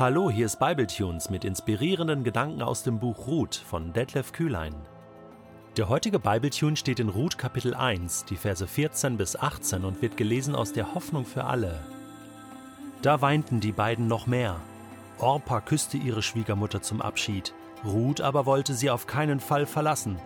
Hallo, hier ist Bibletunes mit inspirierenden Gedanken aus dem Buch Ruth von Detlef Kühlein. Der heutige Bibletune steht in Ruth Kapitel 1, die Verse 14 bis 18 und wird gelesen aus der Hoffnung für alle. Da weinten die beiden noch mehr. Orpa küsste ihre Schwiegermutter zum Abschied, Ruth aber wollte sie auf keinen Fall verlassen.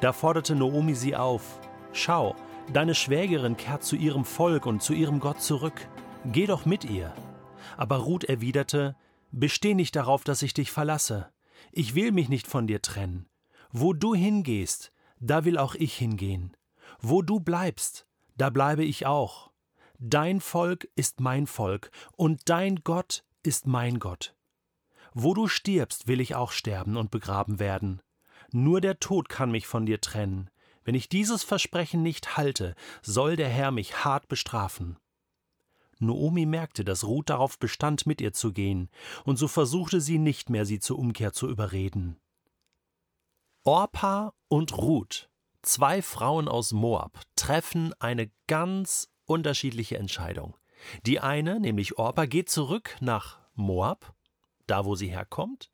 Da forderte Noomi sie auf: Schau, deine Schwägerin kehrt zu ihrem Volk und zu ihrem Gott zurück. Geh doch mit ihr. Aber Ruth erwiderte: Besteh nicht darauf, dass ich dich verlasse. Ich will mich nicht von dir trennen. Wo du hingehst, da will auch ich hingehen. Wo du bleibst, da bleibe ich auch. Dein Volk ist mein Volk, und dein Gott ist mein Gott. Wo du stirbst, will ich auch sterben und begraben werden. Nur der Tod kann mich von dir trennen. Wenn ich dieses Versprechen nicht halte, soll der Herr mich hart bestrafen. Noomi merkte, dass Ruth darauf bestand, mit ihr zu gehen, und so versuchte sie nicht mehr, sie zur Umkehr zu überreden. Orpa und Ruth, zwei Frauen aus Moab, treffen eine ganz unterschiedliche Entscheidung. Die eine, nämlich Orpa, geht zurück nach Moab, da wo sie herkommt,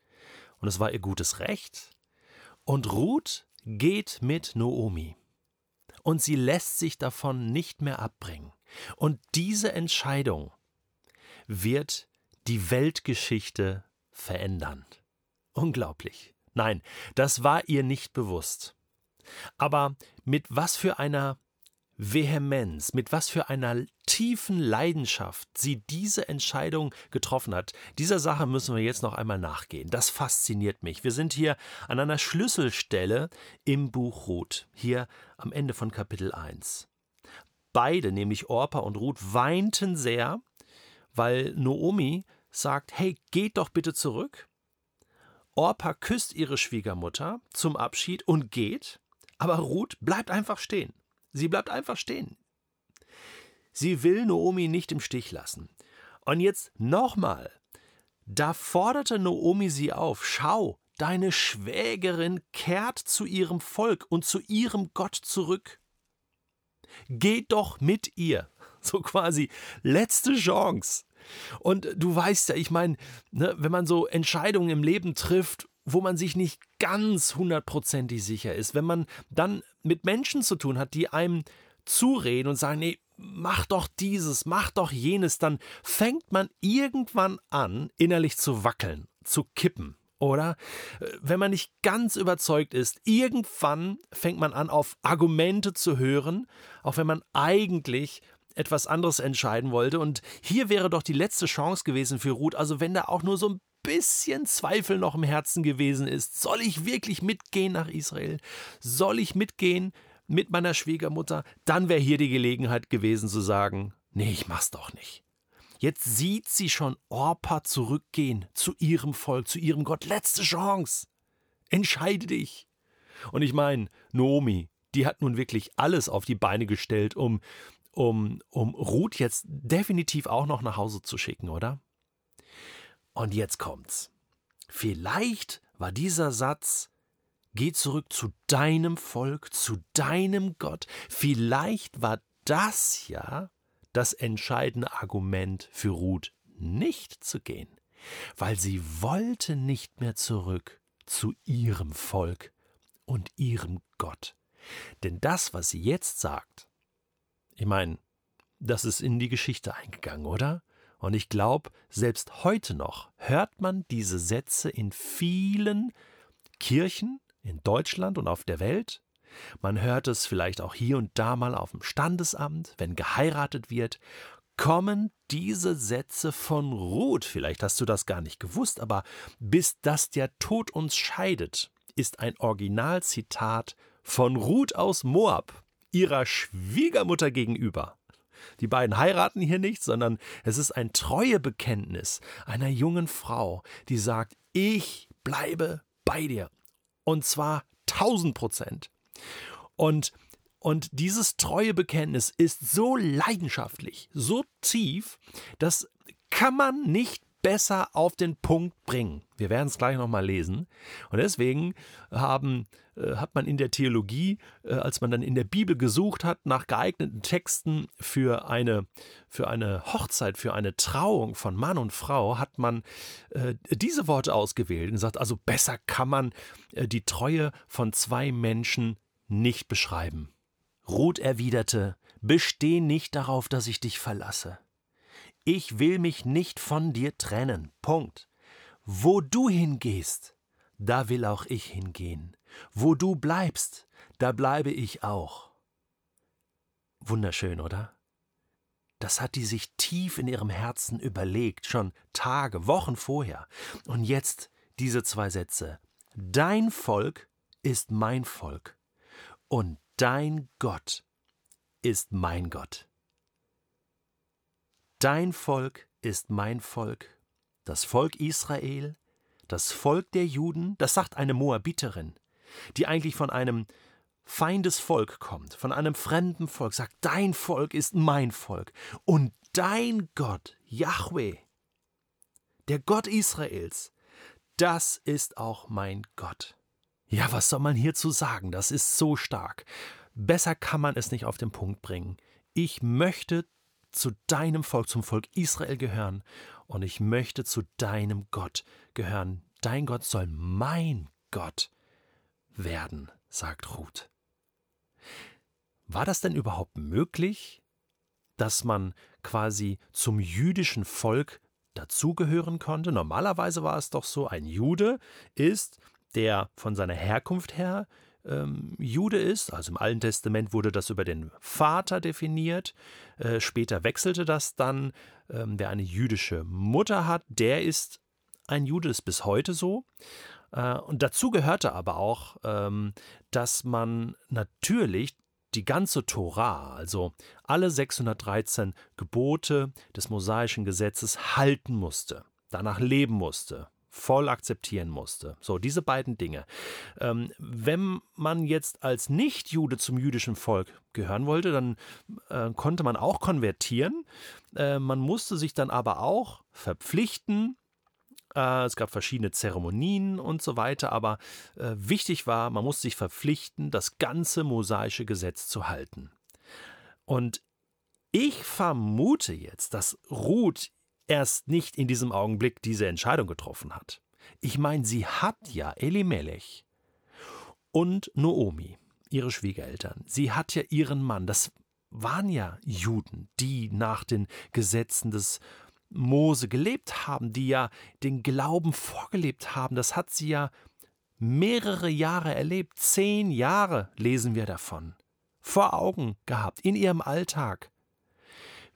und es war ihr gutes Recht, und Ruth geht mit Noomi. Und sie lässt sich davon nicht mehr abbringen. Und diese Entscheidung wird die Weltgeschichte verändern. Unglaublich. Nein, das war ihr nicht bewusst. Aber mit was für einer Vehemenz, mit was für einer tiefen Leidenschaft sie diese Entscheidung getroffen hat, dieser Sache müssen wir jetzt noch einmal nachgehen. Das fasziniert mich. Wir sind hier an einer Schlüsselstelle im Buch Ruth, hier am Ende von Kapitel 1. Beide, nämlich Orpa und Ruth, weinten sehr, weil Noomi sagt, hey, geht doch bitte zurück. Orpa küsst ihre Schwiegermutter zum Abschied und geht, aber Ruth bleibt einfach stehen. Sie bleibt einfach stehen. Sie will Noomi nicht im Stich lassen. Und jetzt nochmal. Da forderte Noomi sie auf: Schau, deine Schwägerin kehrt zu ihrem Volk und zu ihrem Gott zurück. Geh doch mit ihr. So quasi letzte Chance. Und du weißt ja, ich meine, ne, wenn man so Entscheidungen im Leben trifft, wo man sich nicht ganz hundertprozentig sicher ist, wenn man dann mit Menschen zu tun hat, die einem zureden und sagen, nee, mach doch dieses, mach doch jenes, dann fängt man irgendwann an, innerlich zu wackeln, zu kippen. Oder äh, wenn man nicht ganz überzeugt ist, irgendwann fängt man an, auf Argumente zu hören, auch wenn man eigentlich etwas anderes entscheiden wollte. Und hier wäre doch die letzte Chance gewesen für Ruth. Also wenn da auch nur so ein bisschen Zweifel noch im Herzen gewesen ist, soll ich wirklich mitgehen nach Israel? Soll ich mitgehen mit meiner Schwiegermutter? Dann wäre hier die Gelegenheit gewesen zu sagen, nee, ich mach's doch nicht. Jetzt sieht sie schon Orpa zurückgehen zu ihrem Volk, zu ihrem Gott. Letzte Chance. Entscheide dich. Und ich meine, Noomi, die hat nun wirklich alles auf die Beine gestellt, um, um, um Ruth jetzt definitiv auch noch nach Hause zu schicken, oder? Und jetzt kommt's. Vielleicht war dieser Satz Geh zurück zu deinem Volk, zu deinem Gott. Vielleicht war das ja das entscheidende Argument für Ruth, nicht zu gehen, weil sie wollte nicht mehr zurück zu ihrem Volk und ihrem Gott. Denn das, was sie jetzt sagt, ich meine, das ist in die Geschichte eingegangen, oder? Und ich glaube, selbst heute noch hört man diese Sätze in vielen Kirchen in Deutschland und auf der Welt, man hört es vielleicht auch hier und da mal auf dem Standesamt, wenn geheiratet wird, kommen diese Sätze von Ruth. Vielleicht hast du das gar nicht gewusst, aber bis dass der Tod uns scheidet, ist ein Originalzitat von Ruth aus Moab, ihrer Schwiegermutter gegenüber. Die beiden heiraten hier nicht, sondern es ist ein Treuebekenntnis einer jungen Frau, die sagt, ich bleibe bei dir. Und zwar tausend Prozent. Und, und dieses treue Bekenntnis ist so leidenschaftlich, so tief, das kann man nicht besser auf den Punkt bringen. Wir werden es gleich nochmal lesen. Und deswegen haben, äh, hat man in der Theologie, äh, als man dann in der Bibel gesucht hat nach geeigneten Texten für eine, für eine Hochzeit, für eine Trauung von Mann und Frau, hat man äh, diese Worte ausgewählt und gesagt, also besser kann man äh, die Treue von zwei Menschen nicht beschreiben. Ruth erwiderte, Besteh nicht darauf, dass ich dich verlasse. Ich will mich nicht von dir trennen. Punkt. Wo du hingehst, da will auch ich hingehen. Wo du bleibst, da bleibe ich auch. Wunderschön, oder? Das hat die sich tief in ihrem Herzen überlegt, schon Tage, Wochen vorher. Und jetzt diese zwei Sätze. Dein Volk ist mein Volk und dein Gott ist mein Gott. Dein Volk ist mein Volk, das Volk Israel, das Volk der Juden, das sagt eine Moabiterin, die eigentlich von einem Feindesvolk kommt, von einem fremden Volk, sagt, dein Volk ist mein Volk und dein Gott, Yahweh, der Gott Israels, das ist auch mein Gott. Ja, was soll man hierzu sagen? Das ist so stark. Besser kann man es nicht auf den Punkt bringen. Ich möchte zu deinem Volk, zum Volk Israel gehören und ich möchte zu deinem Gott gehören. Dein Gott soll mein Gott werden, sagt Ruth. War das denn überhaupt möglich, dass man quasi zum jüdischen Volk dazugehören konnte? Normalerweise war es doch so, ein Jude ist, der von seiner Herkunft her ähm, Jude ist. Also im Alten Testament wurde das über den Vater definiert. Äh, später wechselte das dann. Ähm, wer eine jüdische Mutter hat, der ist ein Jude, ist bis heute so. Äh, und dazu gehörte aber auch, ähm, dass man natürlich die ganze Tora, also alle 613 Gebote des mosaischen Gesetzes halten musste, danach leben musste, voll akzeptieren musste. So, diese beiden Dinge. Ähm, wenn man jetzt als Nicht-Jude zum jüdischen Volk gehören wollte, dann äh, konnte man auch konvertieren. Äh, man musste sich dann aber auch verpflichten, äh, es gab verschiedene Zeremonien und so weiter, aber äh, wichtig war, man musste sich verpflichten, das ganze mosaische Gesetz zu halten. Und ich vermute jetzt, dass Ruth erst nicht in diesem Augenblick diese Entscheidung getroffen hat. Ich meine, sie hat ja Elimelech und Noomi, ihre Schwiegereltern. Sie hat ja ihren Mann. Das waren ja Juden, die nach den Gesetzen des Mose gelebt haben, die ja den Glauben vorgelebt haben. Das hat sie ja mehrere Jahre erlebt. Zehn Jahre lesen wir davon. Vor Augen gehabt, in ihrem Alltag.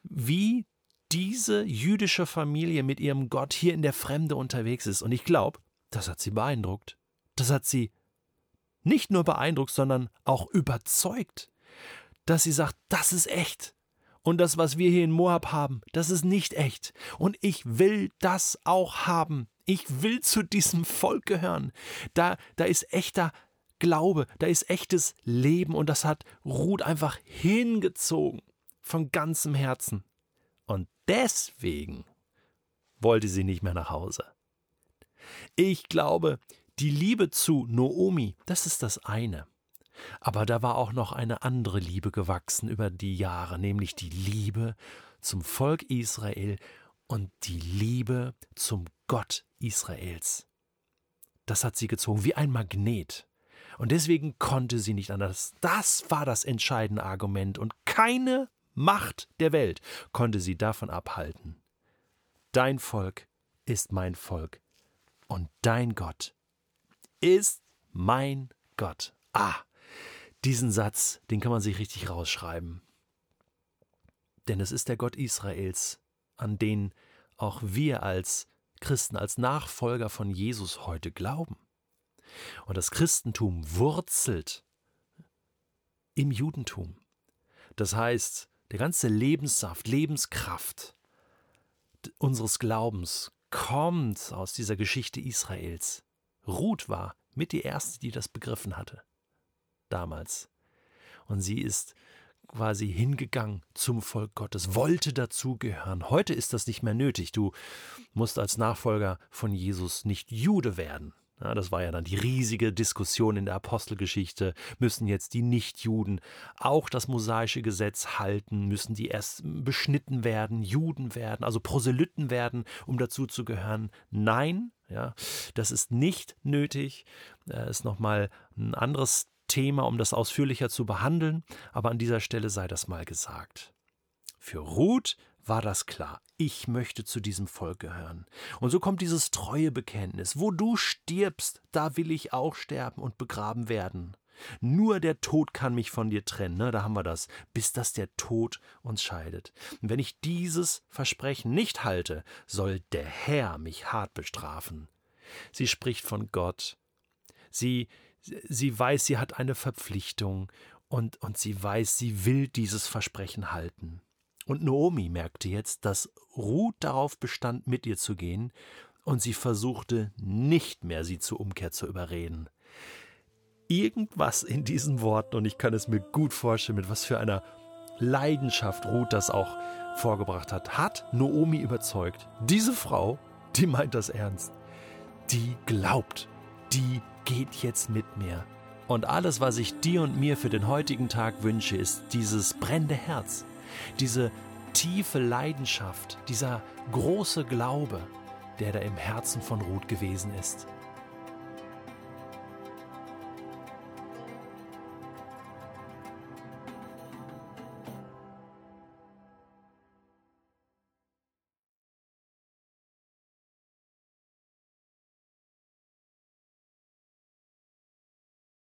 Wie diese jüdische Familie mit ihrem Gott hier in der Fremde unterwegs ist. Und ich glaube, das hat sie beeindruckt. Das hat sie nicht nur beeindruckt, sondern auch überzeugt, dass sie sagt, das ist echt. Und das, was wir hier in Moab haben, das ist nicht echt. Und ich will das auch haben. Ich will zu diesem Volk gehören. Da, da ist echter Glaube, da ist echtes Leben und das hat Ruth einfach hingezogen von ganzem Herzen. Und deswegen wollte sie nicht mehr nach Hause. Ich glaube, die Liebe zu Noomi, das ist das eine. Aber da war auch noch eine andere Liebe gewachsen über die Jahre, nämlich die Liebe zum Volk Israel und die Liebe zum Gott Israels. Das hat sie gezogen wie ein Magnet. Und deswegen konnte sie nicht anders. Das war das entscheidende Argument. Und keine Macht der Welt konnte sie davon abhalten. Dein Volk ist mein Volk und dein Gott ist mein Gott. Ah, diesen Satz, den kann man sich richtig rausschreiben. Denn es ist der Gott Israels, an den auch wir als Christen, als Nachfolger von Jesus heute glauben. Und das Christentum wurzelt im Judentum. Das heißt, der ganze Lebenssaft, Lebenskraft unseres Glaubens kommt aus dieser Geschichte Israels. Ruth war mit die erste, die das begriffen hatte. Damals. Und sie ist quasi hingegangen zum Volk Gottes, wollte dazugehören. Heute ist das nicht mehr nötig. Du musst als Nachfolger von Jesus nicht Jude werden. Ja, das war ja dann die riesige Diskussion in der Apostelgeschichte. Müssen jetzt die Nichtjuden auch das mosaische Gesetz halten? Müssen die erst beschnitten werden, Juden werden, also Proselyten werden, um dazu zu gehören? Nein, ja, das ist nicht nötig. Das ist nochmal ein anderes Thema, um das ausführlicher zu behandeln, aber an dieser Stelle sei das mal gesagt. Für Ruth war das klar. Ich möchte zu diesem Volk gehören. Und so kommt dieses treue Bekenntnis. Wo du stirbst, da will ich auch sterben und begraben werden. Nur der Tod kann mich von dir trennen, ne? da haben wir das, bis dass der Tod uns scheidet. Und wenn ich dieses Versprechen nicht halte, soll der Herr mich hart bestrafen. Sie spricht von Gott. Sie, sie weiß, sie hat eine Verpflichtung und, und sie weiß, sie will dieses Versprechen halten. Und Naomi merkte jetzt, dass Ruth darauf bestand, mit ihr zu gehen, und sie versuchte nicht mehr, sie zur Umkehr zu überreden. Irgendwas in diesen Worten, und ich kann es mir gut vorstellen, mit was für einer Leidenschaft Ruth das auch vorgebracht hat, hat Naomi überzeugt. Diese Frau, die meint das ernst, die glaubt, die geht jetzt mit mir. Und alles, was ich dir und mir für den heutigen Tag wünsche, ist dieses brennende Herz, diese tiefe Leidenschaft, dieser große Glaube, der da im Herzen von Ruth gewesen ist.